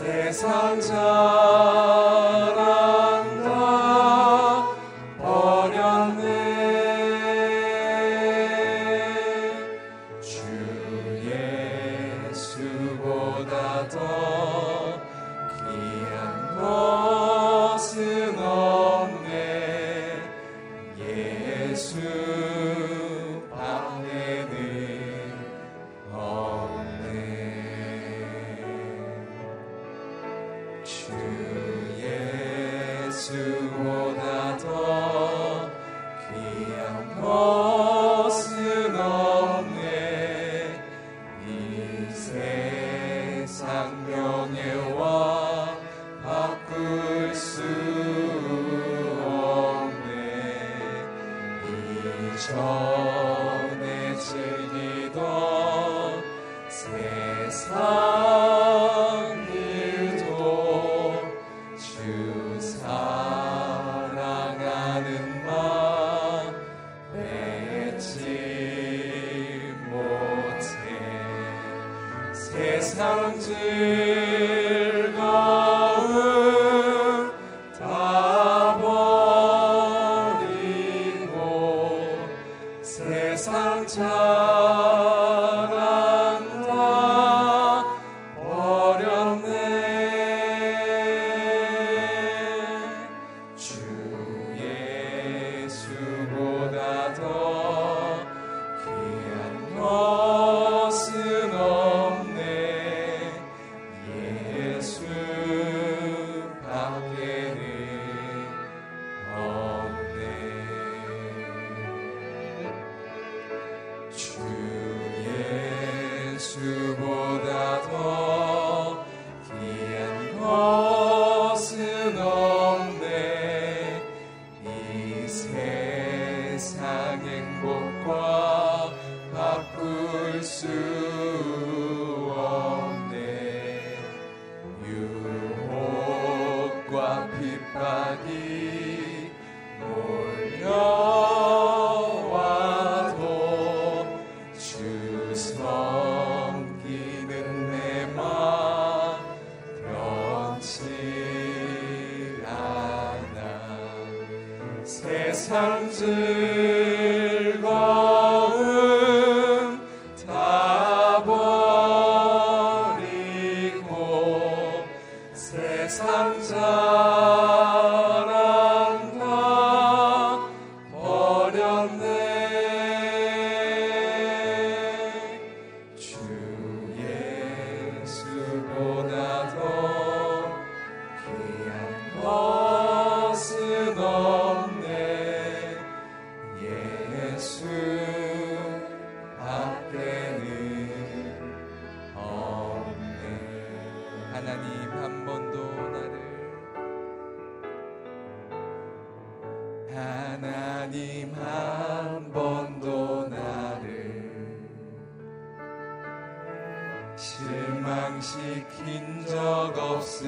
세상 자. 사랑지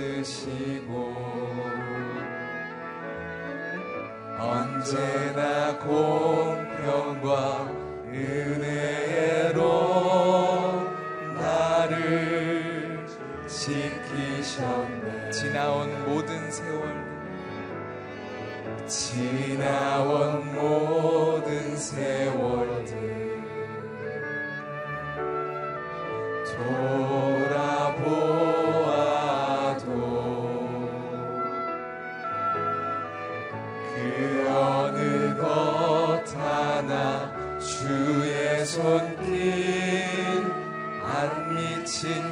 쓰시고 언제나 공평과 은혜로 나를 지키셨네. 지나온 모든 세월. 지나온 모든 세월들. 안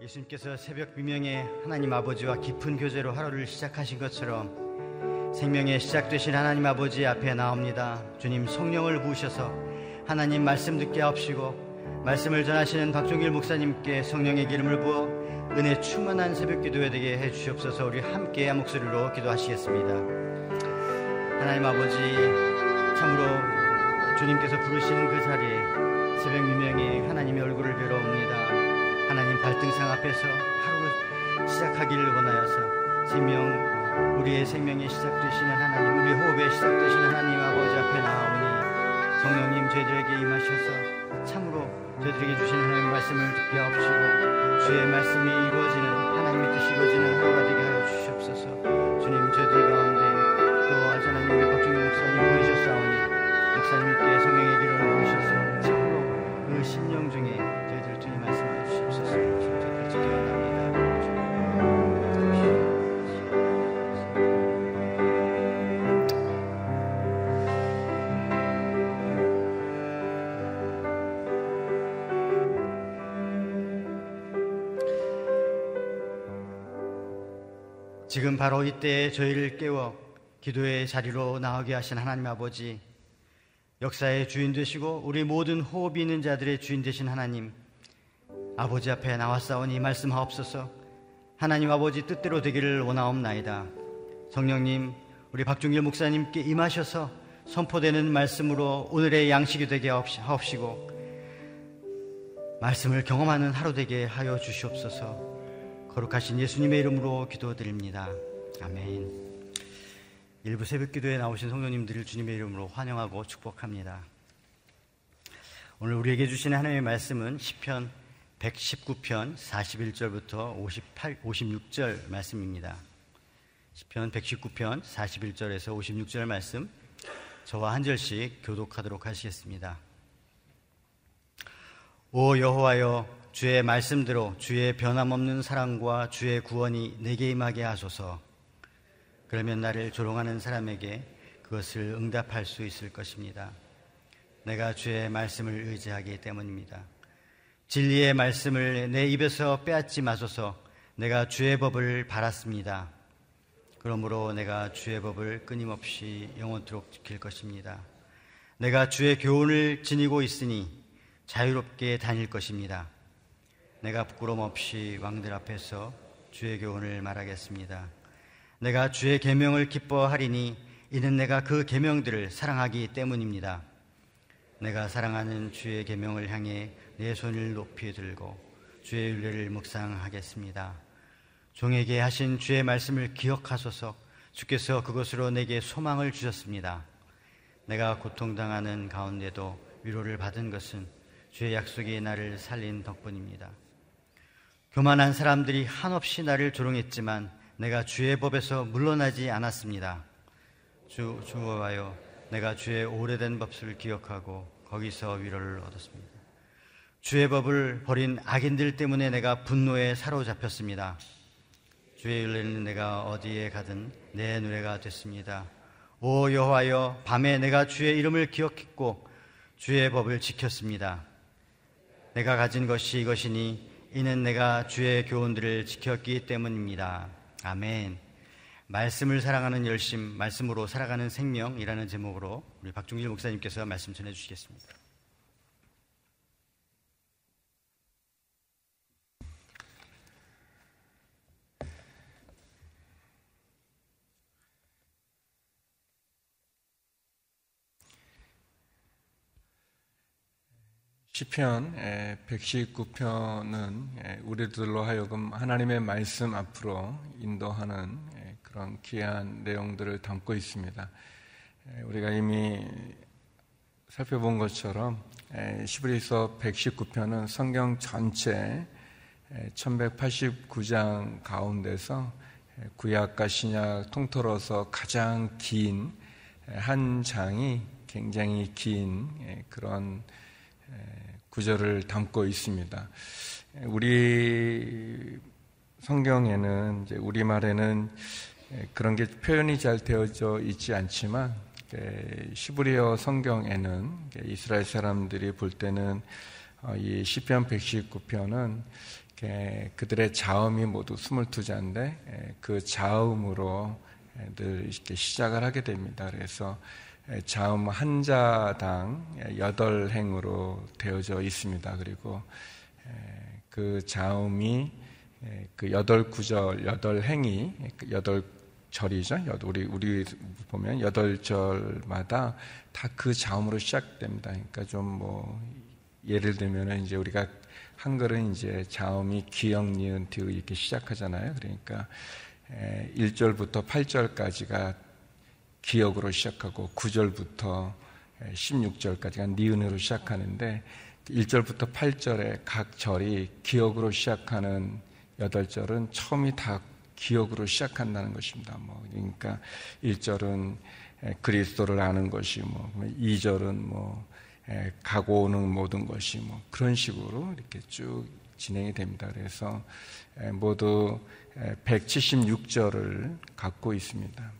예수님께서 새벽 비명에 하나님 아버지와 깊은 교제로 하루를 시작하신 것처럼 생명의 시작되신 하나님 아버지 앞에 나옵니다. 주님 성령을 부으셔서 하나님 말씀 듣게 하옵시고 말씀을 전하시는 박종길 목사님께 성령의 기름을 부어 은혜 충만한 새벽 기도에 되게 해 주시옵소서 우리 함께 한 목소리로 기도하시겠습니다. 하나님 아버지 참으로 주님께서 부르시는 그 자리에 새벽 미명에 하나님의 얼굴을 뵈러 옵니다. 하나님 발등상 앞에서 하루를 시작하기를 원하여서 생명 우리의 생명이 시작되시는 하나님 우리 호흡에 시작되시는 하나님 아버지 앞에 나오니 성령님 저희들에게 임하셔서 참으로 저희들에게 주시는 하나님의 말씀을 듣게 하옵시고 주의 말씀이 이루어지는 하나님의 뜻이 이루어지는 하루가 되게 하여 주시옵소서. 주님 저희들 가운데 또 하나님 우리 박종영 목사님 보이셨사오니 목사님께 성령의 기름을 부으셔서 참으로 그 신령 중에 지금 바로 이때 저희를 깨워 기도의 자리로 나오게 하신 하나님 아버지 역사의 주인 되시고 우리 모든 호흡이 있는 자들의 주인 되신 하나님 아버지 앞에 나왔사오니 말씀하옵소서. 하나님 아버지 뜻대로 되기를 원하옵나이다. 성령님 우리 박종길 목사님께 임하셔서 선포되는 말씀으로 오늘의 양식이 되게 하옵시고 말씀을 경험하는 하루 되게 하여 주시옵소서 거룩하신 예수님의 이름으로 기도드립니다 아멘 일부 새벽 기도에 나오신 성도님들을 주님의 이름으로 환영하고 축복합니다. 오늘 우리에게 주시는 하나님의 말씀은 10편 119편 41절부터 58, 56절 말씀입니다. 10편 119편 41절에서 56절 말씀 저와 한 절씩 교독하도록 하시겠습니다. 오 여호와여 주의 말씀대로 주의 변함없는 사랑과 주의 구원이 내게 임하게 하소서. 그러면 나를 조롱하는 사람에게 그것을 응답할 수 있을 것입니다. 내가 주의 말씀을 의지하기 때문입니다. 진리의 말씀을 내 입에서 빼앗지 마소서 내가 주의 법을 바랐습니다. 그러므로 내가 주의 법을 끊임없이 영원토록 지킬 것입니다. 내가 주의 교훈을 지니고 있으니 자유롭게 다닐 것입니다. 내가 부끄럼 없이 왕들 앞에서 주의 교훈을 말하겠습니다. 내가 주의 계명을 기뻐하리니 이는 내가 그 계명들을 사랑하기 때문입니다. 내가 사랑하는 주의 계명을 향해 내 손을 높이 들고 주의 윤례를 묵상하겠습니다. 종에게 하신 주의 말씀을 기억하소서 주께서 그것으로 내게 소망을 주셨습니다. 내가 고통당하는 가운데도 위로를 받은 것은 주의 약속이 나를 살린 덕분입니다. 교만한 사람들이 한없이 나를 조롱했지만 내가 주의 법에서 물러나지 않았습니다. 주, 주와여 내가 주의 오래된 법술을 기억하고 거기서 위로를 얻었습니다. 주의 법을 버린 악인들 때문에 내가 분노에 사로잡혔습니다. 주의 윤례는 내가 어디에 가든 내 노래가 됐습니다. 오 여호와여 밤에 내가 주의 이름을 기억했고 주의 법을 지켰습니다. 내가 가진 것이 이것이니 이는 내가 주의 교훈들을 지켰기 때문입니다. 아멘. 말씀을 사랑하는 열심, 말씀으로 살아가는 생명이라는 제목으로 우리 박중길 목사님께서 말씀 전해 주시겠습니다. 시편 119편은 우리들로 하여금 하나님의 말씀 앞으로 인도하는 그런 귀한 내용들을 담고 있습니다. 우리가 이미 살펴본 것처럼 시브리서 119편은 성경 전체 1189장 가운데서 구약과 신약 통틀어서 가장 긴 한 장이 굉장히 긴 그런 구절을 담고 있습니다. 우리 성경에는 이제 우리 말에는 그런 게 표현이 잘 되어져 있지 않지만 시브리어 성경에는 이스라엘 사람들이 볼 때는 어, 이 시편 119편은 그들의 자음이 모두 22자인데 그 자음으로 늘 이렇게 시작을 하게 됩니다. 그래서 자음 한 자당 여덟 행으로 되어져 있습니다. 그리고 그 자음이 그 여덟 구절, 여덟 행이 그 여덟 절이죠. 우리 우리 보면 여덟 절마다 다 그 자음으로 시작됩니다. 그러니까 좀 뭐 예를 들면은 이제 우리가 한글은 이제 자음이 기역, 니은, 디귿 이렇게 시작하잖아요. 그러니까 1절부터 8절까지가 기억으로 시작하고 9절부터 16절까지가 니은으로 시작하는데 1절부터 8절의 각 절이 기억으로 시작하는 8절은 처음이 다 기억으로 시작한다는 것입니다. 뭐 그러니까 1절은 그리스도를 아는 것이 뭐 2절은 뭐 가고 오는 모든 것이 뭐 그런 식으로 이렇게 쭉 진행이 됩니다. 그래서 모두 176절을 갖고 있습니다.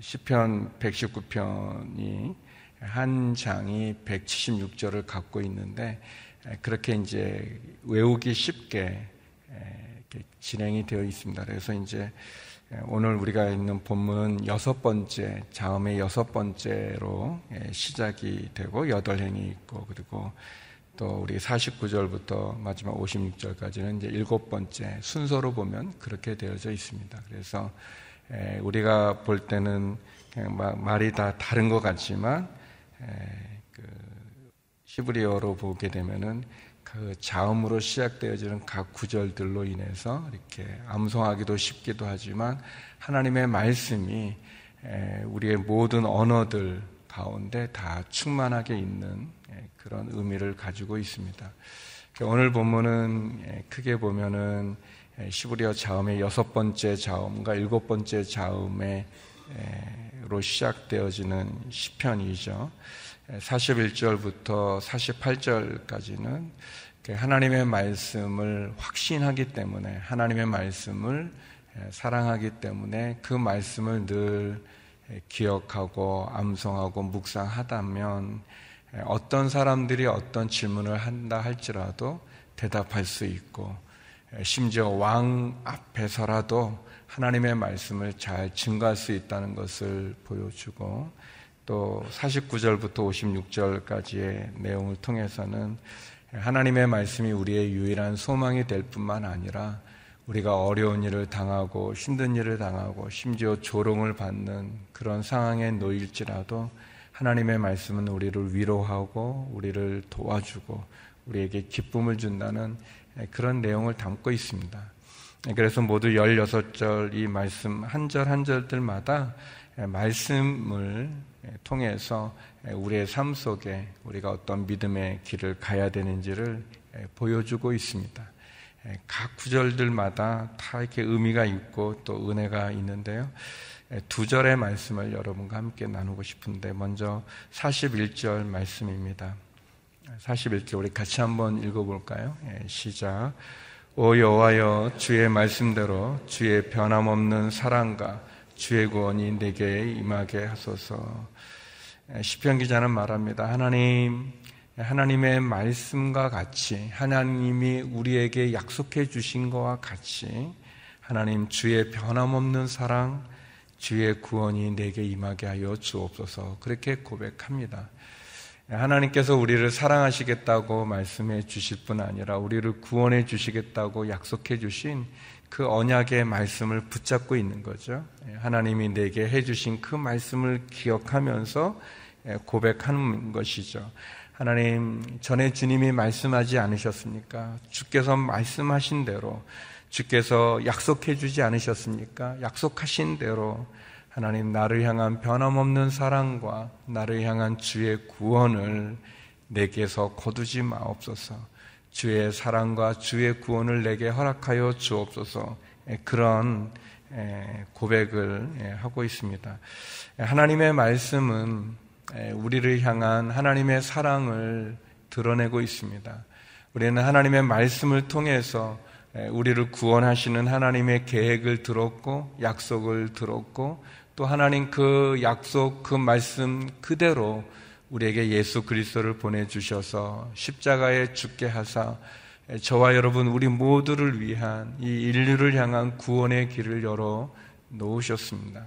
시편 119편이 한 장이 176절을 갖고 있는데 그렇게 이제 외우기 쉽게 진행이 되어 있습니다. 그래서 이제 오늘 우리가 있는 본문은 여섯 번째, 자음의 여섯 번째로 시작이 되고 여덟 행이 있고 그리고 또 우리 49절부터 마지막 56절까지는 이제 일곱 번째 순서로 보면 그렇게 되어져 있습니다. 그래서 우리가 볼 때는 말이 다 다른 것 같지만 그 히브리어로 보게 되면은 그 자음으로 시작되어지는 각 구절들로 인해서 이렇게 암송하기도 쉽기도 하지만 하나님의 말씀이 우리의 모든 언어들 가운데 다 충만하게 있는 그런 의미를 가지고 있습니다. 오늘 본문은 크게 보면은 시브리어 자음의 여섯 번째 자음과 일곱 번째 자음으로 시작되어지는 시편이죠. 41절부터 48절까지는 하나님의 말씀을 확신하기 때문에 하나님의 말씀을 사랑하기 때문에 그 말씀을 늘 기억하고 암송하고 묵상하다면 어떤 사람들이 어떤 질문을 한다 할지라도 대답할 수 있고 심지어 왕 앞에서라도 하나님의 말씀을 잘 증거할 수 있다는 것을 보여주고 또 49절부터 56절까지의 내용을 통해서는 하나님의 말씀이 우리의 유일한 소망이 될 뿐만 아니라 우리가 어려운 일을 당하고 힘든 일을 당하고 심지어 조롱을 받는 그런 상황에 놓일지라도 하나님의 말씀은 우리를 위로하고 우리를 도와주고 우리에게 기쁨을 준다는 그런 내용을 담고 있습니다. 그래서 모두 16절 이 말씀 한 절 한 절들마다 말씀을 통해서 우리의 삶 속에 우리가 어떤 믿음의 길을 가야 되는지를 보여주고 있습니다. 각 구절들마다 다 이렇게 의미가 있고 또 은혜가 있는데요. 두 절의 말씀을 여러분과 함께 나누고 싶은데 먼저 41절 말씀입니다. 41절 우리 같이 한번 읽어볼까요? 시작. 오 여호와여 주의 말씀대로 주의 변함없는 사랑과 주의 구원이 내게 임하게 하소서. 시편 기자는 말합니다. 하나님 하나님의 말씀과 같이 하나님이 우리에게 약속해 주신 것과 같이 하나님 주의 변함없는 사랑, 주의 구원이 내게 임하게 하여 주옵소서. 그렇게 고백합니다. 하나님께서 우리를 사랑하시겠다고 말씀해 주실 뿐 아니라 우리를 구원해 주시겠다고 약속해 주신 그 언약의 말씀을 붙잡고 있는 거죠. 하나님이 내게 해 주신 그 말씀을 기억하면서 고백하는 것이죠. 하나님, 전에 주님이 말씀하지 않으셨습니까? 주께서 말씀하신 대로, 주께서 약속해 주지 않으셨습니까? 약속하신 대로, 하나님, 나를 향한 변함없는 사랑과 나를 향한 주의 구원을 내게서 거두지 마옵소서. 주의 사랑과 주의 구원을 내게 허락하여 주옵소서. 그런 고백을 하고 있습니다. 하나님의 말씀은 우리를 향한 하나님의 사랑을 드러내고 있습니다. 우리는 하나님의 말씀을 통해서 우리를 구원하시는 하나님의 계획을 들었고 약속을 들었고 또 하나님 그 약속 그 말씀 그대로 우리에게 예수 그리스도를 보내 주셔서 십자가에 죽게 하사 저와 여러분 우리 모두를 위한 이 인류를 향한 구원의 길을 열어 놓으셨습니다.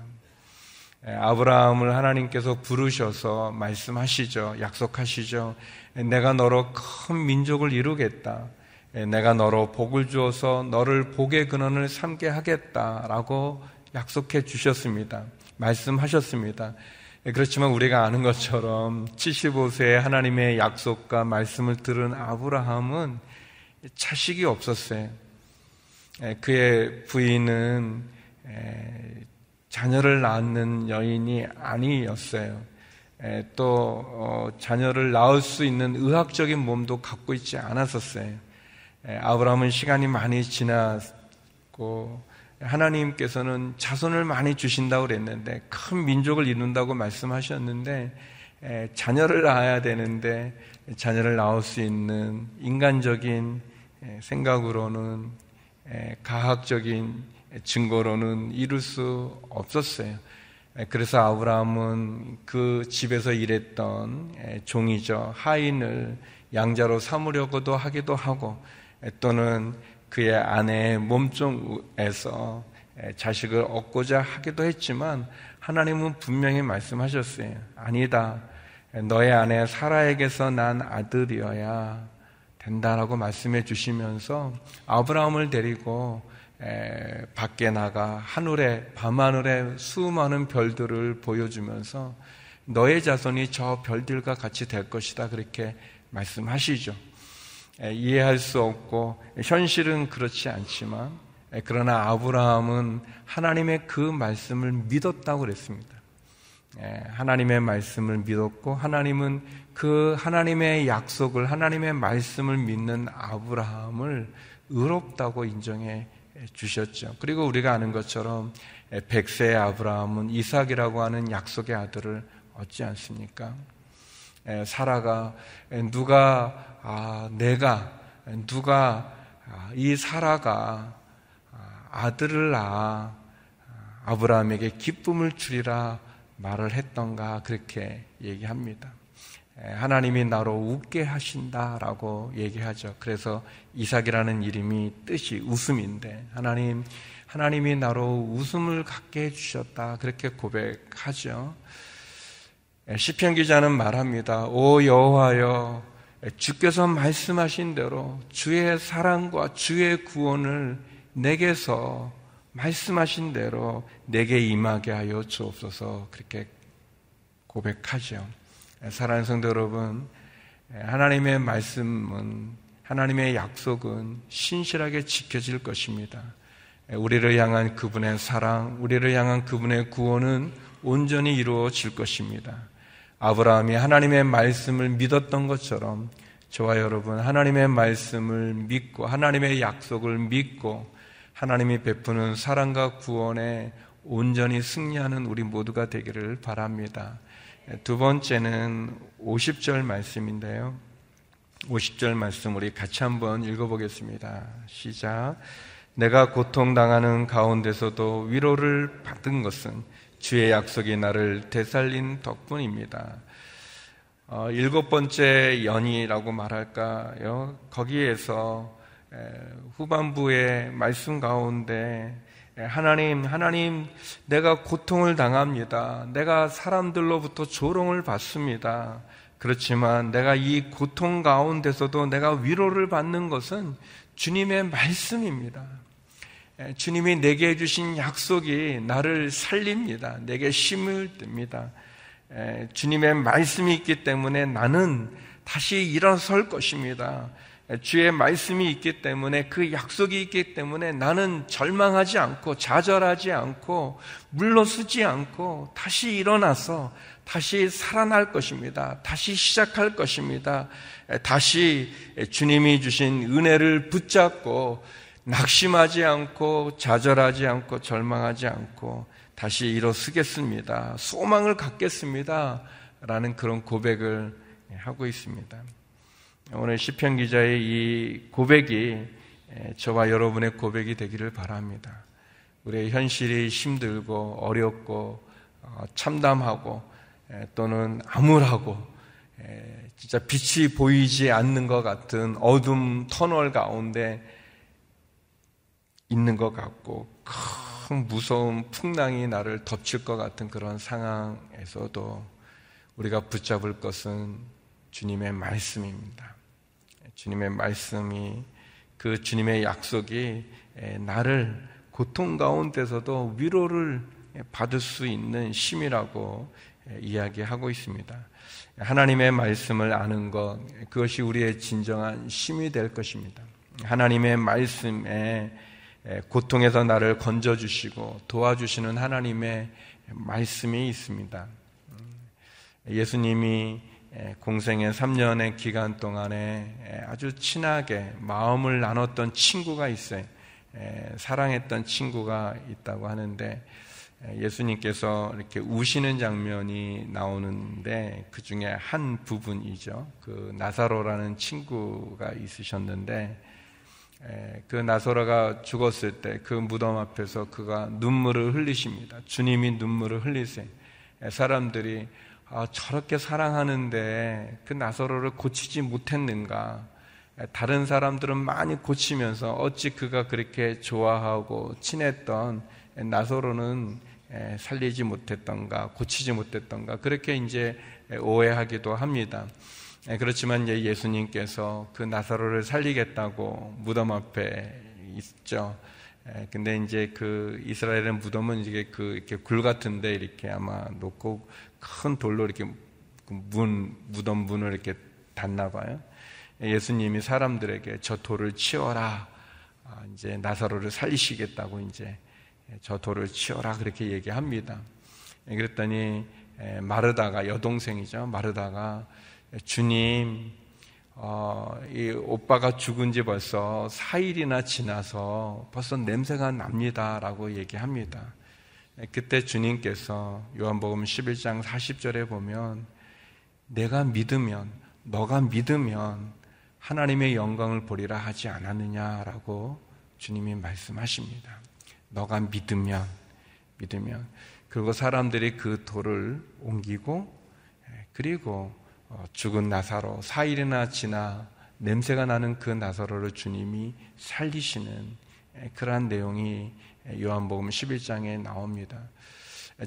예, 아브라함을 하나님께서 부르셔서 말씀하시죠. 약속하시죠. 예, 내가 너로 큰 민족을 이루겠다. 예, 내가 너로 복을 주어서 너를 복의 근원을 삼게 하겠다라고 약속해 주셨습니다. 말씀하셨습니다. 그렇지만 우리가 아는 것처럼 75세에 하나님의 약속과 말씀을 들은 아브라함은 자식이 없었어요. 그의 부인은 자녀를 낳는 여인이 아니었어요. 또 어, 자녀를 낳을 수 있는 의학적인 몸도 갖고 있지 않았었어요. 아브라함은 시간이 많이 지났고 하나님께서는 자손을 많이 주신다고 그랬는데 큰 민족을 이룬다고 말씀하셨는데 자녀를 낳아야 되는데 자녀를 낳을 수 있는 인간적인 생각으로는 가학적인 증거로는 이룰 수 없었어요. 그래서 아브라함은 그 집에서 일했던 종이죠. 하인을 양자로 삼으려고도 하기도 하고 또는 그의 아내의 몸종에서 자식을 얻고자 하기도 했지만 하나님은 분명히 말씀하셨어요. 아니다. 너의 아내 사라에게서 난 아들이어야 된다라고 말씀해 주시면서 아브라함을 데리고 에, 밖에 나가 하늘에 밤하늘에 수많은 별들을 보여주면서 너의 자손이 저 별들과 같이 될 것이다 그렇게 말씀하시죠. 에, 이해할 수 없고 현실은 그렇지 않지만 에, 그러나 아브라함은 하나님의 그 말씀을 믿었다고 그랬습니다. 하나님의 말씀을 믿었고 하나님은 그 하나님의 약속을 하나님의 말씀을 믿는 아브라함을 의롭다고 인정해 주셨죠. 그리고 우리가 아는 것처럼 백세의 아브라함은 이삭이라고 하는 약속의 아들을 얻지 않습니까? 사라가 누가 아, 내가 누가 아, 이 사라가 아, 아들을 낳아 아브라함에게 기쁨을 주리라 말을 했던가 그렇게 얘기합니다. 하나님이 나로 웃게 하신다라고 얘기하죠. 그래서 이삭이라는 이름이 뜻이 웃음인데 하나님 하나님이 나로 웃음을 갖게 해 주셨다 그렇게 고백하죠. 시편 기자는 말합니다. 오 여호와여 주께서 말씀하신 대로 주의 사랑과 주의 구원을 내게서 말씀하신 대로 내게 임하게 하여 주옵소서 그렇게 고백하죠. 사랑하는 성도 여러분, 하나님의 말씀은 하나님의 약속은 신실하게 지켜질 것입니다. 우리를 향한 그분의 사랑, 우리를 향한 그분의 구원은 온전히 이루어질 것입니다. 아브라함이 하나님의 말씀을 믿었던 것처럼 저와 여러분 하나님의 말씀을 믿고 하나님의 약속을 믿고 하나님이 베푸는 사랑과 구원에 온전히 승리하는 우리 모두가 되기를 바랍니다. 두 번째는 50절 말씀인데요. 50절 말씀 우리 같이 한번 읽어보겠습니다. 시작. 내가 고통당하는 가운데서도 위로를 받은 것은 주의 약속이 나를 되살린 덕분입니다. 어, 일곱 번째 연이라고 말할까요? 거기에서 에, 후반부의 말씀 가운데 하나님, 하나님, 내가 고통을 당합니다. 내가 사람들로부터 조롱을 받습니다. 그렇지만 내가 이 고통 가운데서도 내가 위로를 받는 것은 주님의 말씀입니다. 주님이 내게 해주신 약속이 나를 살립니다. 내게 힘을 듭니다. 주님의 말씀이 있기 때문에 나는 다시 일어설 것입니다. 주의 말씀이 있기 때문에 그 약속이 있기 때문에 나는 절망하지 않고 좌절하지 않고 물러서지 않고 다시 일어나서 다시 살아날 것입니다. 다시 시작할 것입니다. 다시 주님이 주신 은혜를 붙잡고 낙심하지 않고 좌절하지 않고 절망하지 않고 다시 일어서겠습니다. 소망을 갖겠습니다. 라는 그런 고백을 하고 있습니다. 오늘 시편 기자의 이 고백이 저와 여러분의 고백이 되기를 바랍니다. 우리의 현실이 힘들고 어렵고 어, 참담하고 또는 암울하고 진짜 빛이 보이지 않는 것 같은 어둠 터널 가운데 있는 것 같고 큰 무서운 풍랑이 나를 덮칠 것 같은 그런 상황에서도 우리가 붙잡을 것은 주님의 말씀입니다. 주님의 말씀이 그 주님의 약속이 나를 고통 가운데서도 위로를 받을 수 있는 힘이라고 이야기하고 있습니다. 하나님의 말씀을 아는 것, 그것이 우리의 진정한 힘이 될 것입니다. 하나님의 말씀에 고통에서 나를 건져주시고 도와주시는 하나님의 말씀이 있습니다. 예수님이 공생의 3년의 기간 동안에 아주 친하게 마음을 나눴던 친구가 있어요. 사랑했던 친구가 있다고 하는데 예수님께서 이렇게 우시는 장면이 나오는데 그 중에 한 부분이죠. 그 나사로라는 친구가 있으셨는데 그 나사로가 죽었을 때 그 무덤 앞에서 그가 눈물을 흘리십니다. 주님이 눈물을 흘리세요. 사람들이 아, 저렇게 사랑하는데 그 나사로를 고치지 못했는가? 다른 사람들은 많이 고치면서 어찌 그가 그렇게 좋아하고 친했던 나사로는 살리지 못했던가, 고치지 못했던가, 그렇게 이제 오해하기도 합니다. 그렇지만 예수님께서 그 나사로를 살리겠다고 무덤 앞에 있죠. 근데 이제 그 이스라엘의 무덤은 이게 그 이렇게 굴 같은데 이렇게 아마 놓고 큰 돌로 이렇게 그 문, 무덤 문을 이렇게 닫나 봐요. 예수님이 사람들에게 저 돌을 치워라. 아, 이제 나사로를 살리시겠다고 이제 저 돌을 치워라. 그렇게 얘기합니다. 그랬더니 마르다가 여동생이죠. 마르다가 주님, 어, 이 오빠가 죽은 지 벌써 4일이나 지나서 벌써 냄새가 납니다. 라고 얘기합니다. 그때 주님께서 요한복음 11장 40절에 보면 내가 믿으면 너가 믿으면 하나님의 영광을 보리라 하지 않았느냐라고 주님이 말씀하십니다. 너가 믿으면 믿으면 그리고 사람들이 그 돌을 옮기고 그리고 어, 죽은 나사로 4일이나 지나 냄새가 나는 그 나사로를 주님이 살리시는 그러한 내용이 요한복음 11장에 나옵니다.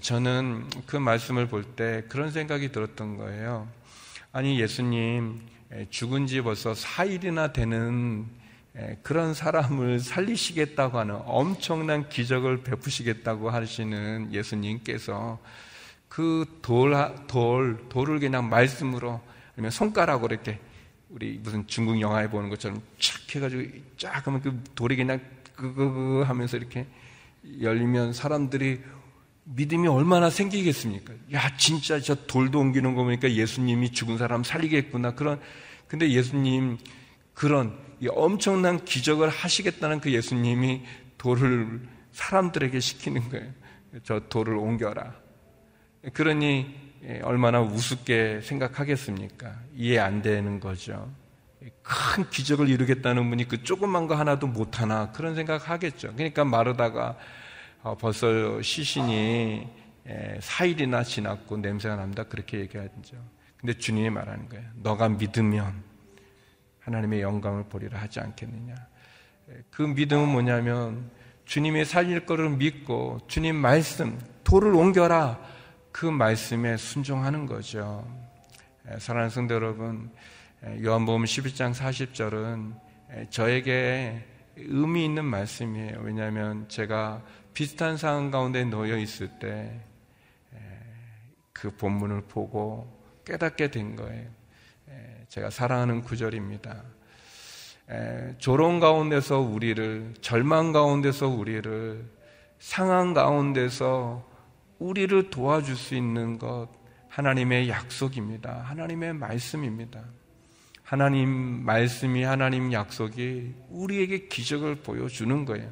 저는 그 말씀을 볼 때 그런 생각이 들었던 거예요. 아니, 예수님, 죽은 지 벌써 4일이나 되는 그런 사람을 살리시겠다고 하는 엄청난 기적을 베푸시겠다고 하시는 예수님께서 그 돌, 돌, 돌을 그냥 말씀으로 아니면 손가락으로 이렇게 우리 무슨 중국 영화에 보는 것처럼 촥 해가지고 쫙 하면 그 돌이 그냥 그그 하면서 이렇게 열리면 사람들이 믿음이 얼마나 생기겠습니까? 야, 진짜 저 돌도 옮기는 거 보니까 예수님이 죽은 사람 살리겠구나. 그런, 근데 예수님 그런 엄청난 기적을 하시겠다는 그 예수님이 돌을 사람들에게 시키는 거예요. 저 돌을 옮겨라. 그러니 얼마나 우습게 생각하겠습니까? 이해 안 되는 거죠. 큰 기적을 이루겠다는 분이 그 조그만 거 하나도 못하나 그런 생각 하겠죠. 그러니까 마르다가 어, 벌써 시신이 4일이나 지났고 냄새가 납니다. 그렇게 얘기하죠. 근데 주님이 말하는 거예요. 너가 믿으면 하나님의 영광을 보리라 하지 않겠느냐. 그 믿음은 뭐냐면 주님이 살릴 거를 믿고 주님 말씀, 돌을 옮겨라. 그 말씀에 순종하는 거죠. 사랑하는 성도 여러분, 요한복음 11장 40절은 저에게 의미 있는 말씀이에요. 왜냐하면 제가 비슷한 상황 가운데 놓여 있을 때 그 본문을 보고 깨닫게 된 거예요. 제가 사랑하는 구절입니다. 조롱 가운데서 우리를, 절망 가운데서 우리를, 상황 가운데서 우리를 도와줄 수 있는 것, 하나님의 약속입니다. 하나님의 말씀입니다. 하나님 말씀이 하나님 약속이 우리에게 기적을 보여주는 거예요.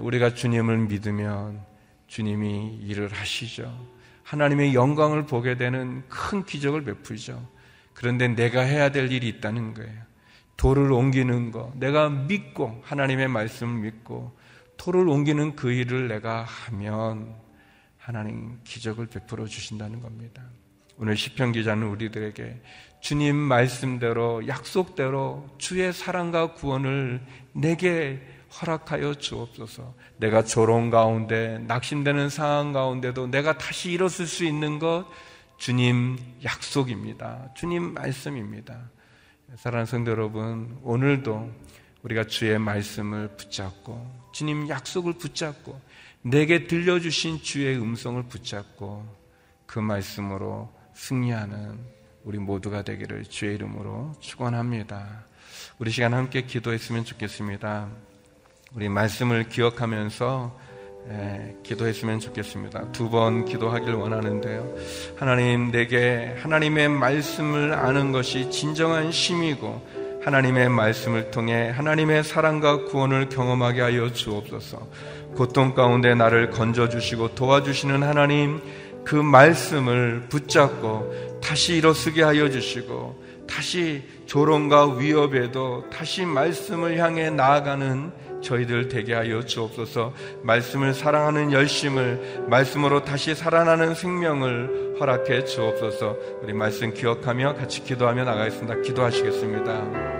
우리가 주님을 믿으면 주님이 일을 하시죠. 하나님의 영광을 보게 되는 큰 기적을 베푸죠. 그런데 내가 해야 될 일이 있다는 거예요. 돌을 옮기는 거. 내가 믿고 하나님의 말씀을 믿고 돌을 옮기는 그 일을 내가 하면 하나님 기적을 베풀어 주신다는 겁니다. 오늘 시편 기자는 우리들에게 주님 말씀대로 약속대로 주의 사랑과 구원을 내게 허락하여 주옵소서. 내가 조롱 가운데 낙심되는 상황 가운데도 내가 다시 일어설 수 있는 것 주님 약속입니다. 주님 말씀입니다. 사랑하는 성도 여러분, 오늘도 우리가 주의 말씀을 붙잡고 주님 약속을 붙잡고 내게 들려주신 주의 음성을 붙잡고 그 말씀으로 승리하는 우리 모두가 되기를 주의 이름으로 축원합니다. 우리 시간 함께 기도했으면 좋겠습니다. 우리 말씀을 기억하면서 예, 기도했으면 좋겠습니다. 두 번 기도하길 원하는데요. 하나님, 내게 하나님의 말씀을 아는 것이 진정한 힘이고, 하나님의 말씀을 통해 하나님의 사랑과 구원을 경험하게 하여 주옵소서. 고통 가운데 나를 건져주시고 도와주시는 하나님, 그 말씀을 붙잡고 다시 일어서게 하여 주시고, 다시 조롱과 위협에도 다시 말씀을 향해 나아가는 저희들 되게 하여 주옵소서 말씀을 사랑하는 열심을 말씀으로 다시 살아나는 생명을 허락해 주옵소서 우리 말씀 기억하며 같이 기도하며 나가겠습니다. 기도하시겠습니다.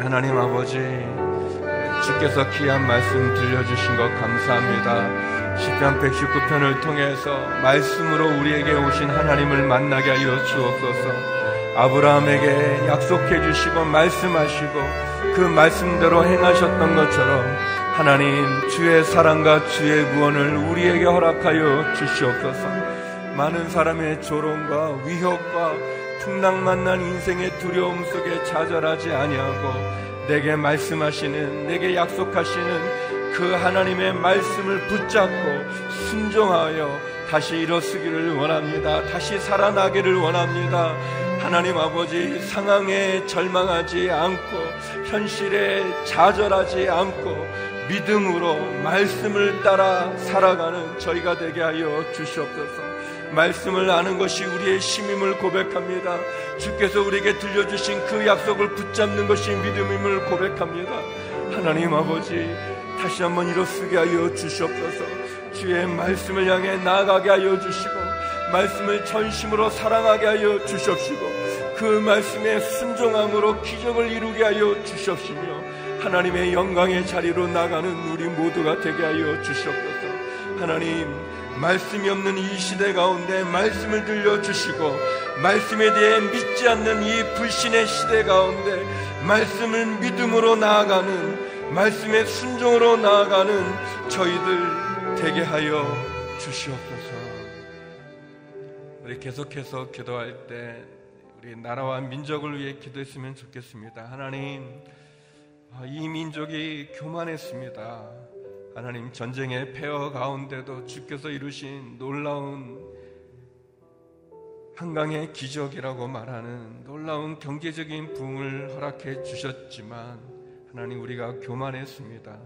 하나님 아버지 주께서 귀한 말씀 들려주신 것 감사합니다. 10편 119편을 통해서 말씀으로 우리에게 오신 하나님을 만나게 하여 주옵소서 아브라함에게 약속해 주시고 말씀하시고 그 말씀대로 행하셨던 것처럼 하나님 주의 사랑과 주의 구원을 우리에게 허락하여 주시옵소서. 많은 사람의 조롱과 위협과 풍랑 만난 인생의 두려움 속에 좌절하지 아니하고 내게 말씀하시는 내게 약속하시는 그 하나님의 말씀을 붙잡고 순종하여 다시 일어서기를 원합니다. 다시 살아나기를 원합니다. 하나님 아버지 상황에 절망하지 않고 현실에 좌절하지 않고 믿음으로 말씀을 따라 살아가는 저희가 되게 하여 주시옵소서. 말씀을 아는 것이 우리의 심임을 고백합니다. 주께서 우리에게 들려주신 그 약속을 붙잡는 것이 믿음임을 고백합니다. 하나님 아버지, 다시 한번 일어서게 하여 주시옵소서. 주의 말씀을 향해 나아가게 하여 주시고, 말씀을 전심으로 사랑하게 하여 주시옵시고 그 말씀에 순종함으로 기적을 이루게 하여 주시옵시며 하나님의 영광의 자리로 나가는 우리 모두가 되게 하여 주시옵소서 하나님 말씀이 없는 이 시대 가운데 말씀을 들려주시고 말씀에 대해 믿지 않는 이 불신의 시대 가운데 말씀을 믿음으로 나아가는 말씀의 순종으로 나아가는 저희들 되게 하여 주시옵소서. 우리 계속해서 기도할 때 우리 나라와 민족을 위해 기도했으면 좋겠습니다. 하나님, 이 민족이 교만했습니다. 하나님 전쟁의 폐허 가운데도 주께서 이루신 놀라운 한강의 기적이라고 말하는 놀라운 경제적인 부흥을 허락해 주셨지만 하나님 우리가 교만했습니다.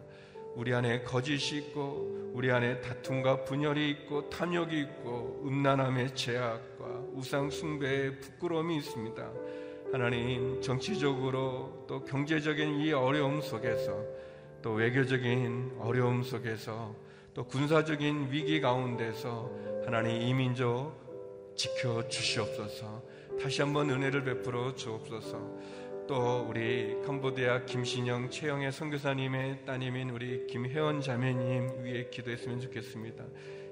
우리 안에 거짓이 있고 우리 안에 다툼과 분열이 있고 탐욕이 있고 음란함의 제약과 우상 숭배의 부끄러움이 있습니다. 하나님 정치적으로 또 경제적인 이 어려움 속에서 또 외교적인 어려움 속에서 또 군사적인 위기 가운데서 하나님 이 민족 지켜 주시옵소서. 다시 한번 은혜를 베풀어 주옵소서. 또 우리 캄보디아 김신영 최영애 선교사님의 따님인 우리 김혜원 자매님 위에 기도했으면 좋겠습니다.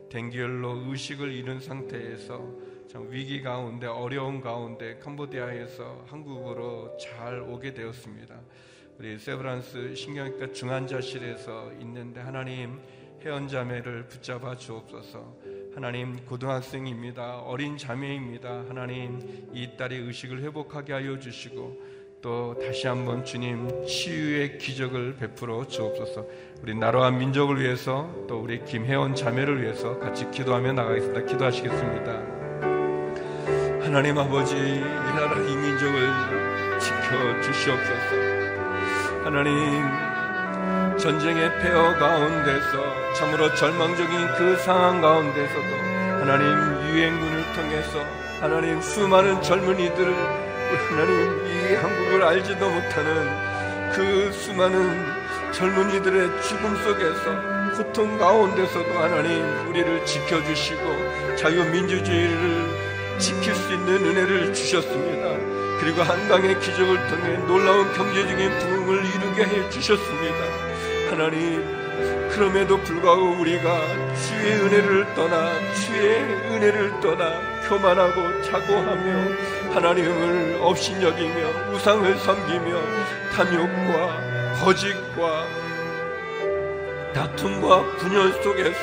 댕기열로 의식을 잃은 상태에서 참 위기 가운데 어려운 가운데 캄보디아에서 한국으로 잘 오게 되었습니다. 우리 세브란스 신경외과 중환자실에서 있는데 하나님 회원 자매를 붙잡아 주옵소서. 하나님 고등학생입니다. 어린 자매입니다. 하나님 이 딸의 의식을 회복하게 하여 주시고 또 다시 한번 주님 치유의 기적을 베풀어 주옵소서. 우리 나라와 민족을 위해서 또 우리 김혜원 자매를 위해서 같이 기도하며 나가겠습니다. 기도하시겠습니다. 하나님 아버지 이 나라 이 민족을 지켜 주시옵소서. 하나님 전쟁의 폐허 가운데서 참으로 절망적인 그 상황 가운데서도 하나님 유엔군을 통해서 하나님 수많은 젊은이들을 하나님 이 한국을 알지도 못하는 그 수많은 젊은이들의 죽음 속에서 고통 가운데서도 하나님 우리를 지켜주시고 자유민주주의를 지킬 수 있는 은혜를 주셨습니다. 그리고 한강의 기적을 통해 놀라운 경제적인 부흥을 이루게 해 주셨습니다. 하나님, 그럼에도 불구하고 우리가 주의 은혜를 떠나 주의 은혜를 떠나 교만하고 자고하며 하나님을 업신여기며 우상을 섬기며 탐욕과 거짓과 다툼과 분열 속에서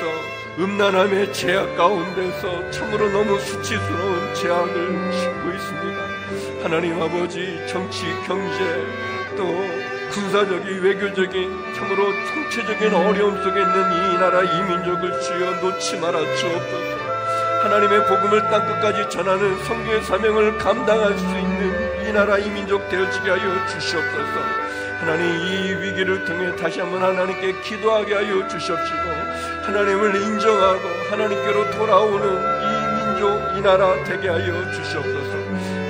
음란함의 제약 가운데서 참으로 너무 수치스러운 제약을 짓고 있습니다. 하나님 아버지 정치, 경제 또 군사적인 외교적인 참으로 총체적인 어려움 속에 있는 이 나라 이 민족을 주여 놓지 말아 주옵소서. 하나님의 복음을 땅끝까지 전하는 성교의 사명을 감당할 수 있는 이 나라 이 민족 되어지게 하여 주시옵소서. 하나님 이 위기를 통해 다시 한번 하나님께 기도하게 하여 주시옵시고 하나님을 인정하고 하나님께로 돌아오는 이 민족 이 나라 되게 하여 주시옵소서.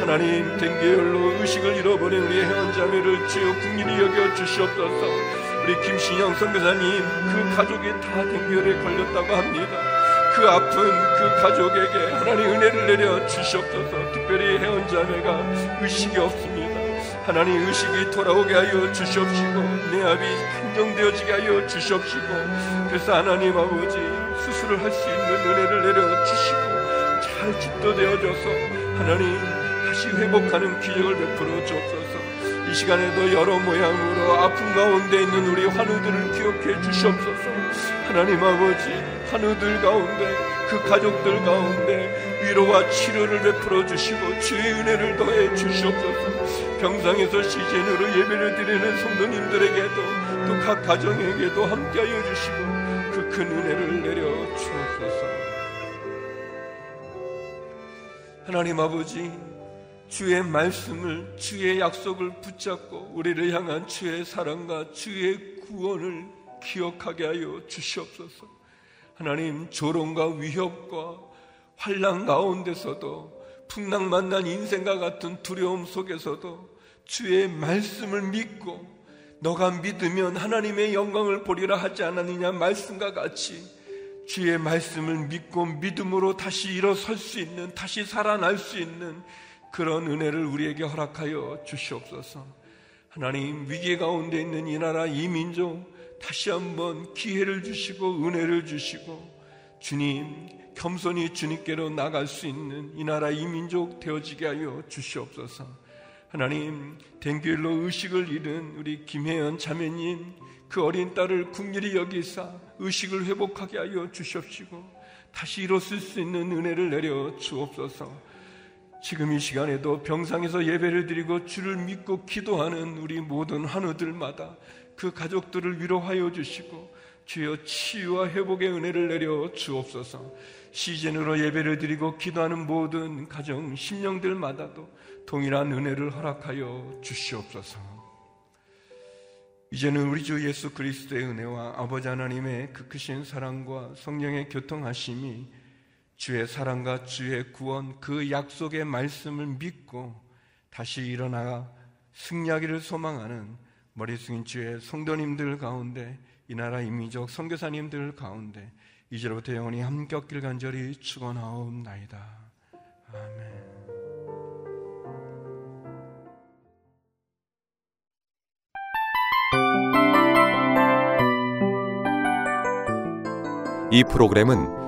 하나님 댕계열로 의식을 잃어버린 우리 회원자매를 주여 국민이 여겨 주시옵소서. 우리 김신영 선교사님 그 가족이 다 댕계열에 걸렸다고 합니다. 그 아픈 그 가족에게 하나님 은혜를 내려 주시옵소서. 특별히 회원자매가 의식이 없습니다. 하나님 의식이 돌아오게 하여 주시옵시고 내 압이 행정되어지게 하여 주시옵시고 그래서 하나님 아버지 수술을 할 수 있는 은혜를 내려 주시고 잘 집도되어져서 하나님 다시 회복하는 기적을 베풀어 주옵소서. 이 시간에도 여러 모양으로 아픔 가운데 있는 우리 환우들을 기억해 주시옵소서. 하나님 아버지, 환우들 가운데 그 가족들 가운데 위로와 치료를 베풀어 주시고 주의 은혜를 더해 주시옵소서. 병상에서 시즌으로 예배를 드리는 성도님들에게도 또 각 가정에게도 함께하여 주시고 그 큰 은혜를 내려 주옵소서. 하나님 아버지, 주의 말씀을 주의 약속을 붙잡고 우리를 향한 주의 사랑과 주의 구원을 기억하게 하여 주시옵소서. 하나님 조롱과 위협과 환란 가운데서도 풍랑 만난 인생과 같은 두려움 속에서도 주의 말씀을 믿고 너가 믿으면 하나님의 영광을 보리라 하지 않았느냐 말씀과 같이 주의 말씀을 믿고 믿음으로 다시 일어설 수 있는 다시 살아날 수 있는 그런 은혜를 우리에게 허락하여 주시옵소서. 하나님 위기 가운데 있는 이 나라 이 민족 다시 한번 기회를 주시고 은혜를 주시고 주님, 겸손히 주님께로 나갈 수 있는 이 나라 이 민족 되어지게 하여 주시옵소서. 하나님, den교일로 의식을 잃은 우리 김혜연 자매님, 그 어린 딸을 국리히 여기사 의식을 회복하게 하여 주시옵시고, 다시 일어설 수 있는 은혜를 내려 주옵소서. 지금 이 시간에도 병상에서 예배를 드리고 주를 믿고 기도하는 우리 모든 환우들마다 그 가족들을 위로하여 주시고 주여 치유와 회복의 은혜를 내려 주옵소서. 시즌으로 예배를 드리고 기도하는 모든 가정 심령들마다도 동일한 은혜를 허락하여 주시옵소서. 이제는 우리 주 예수 그리스도의 은혜와 아버지 하나님의 그 크신 사랑과 성령의 교통하심이 주의 사랑과 주의 구원 그 약속의 말씀을 믿고 다시 일어나 승리하기를 소망하는 머리 숙인 주의 성도님들 가운데 이 나라 이민족 선교사님들 가운데 이제로부터 영원히 함께 없길 간절히 축원하옵나이다. 아멘. 이 프로그램은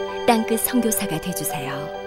땅끝 성교사가 되주세요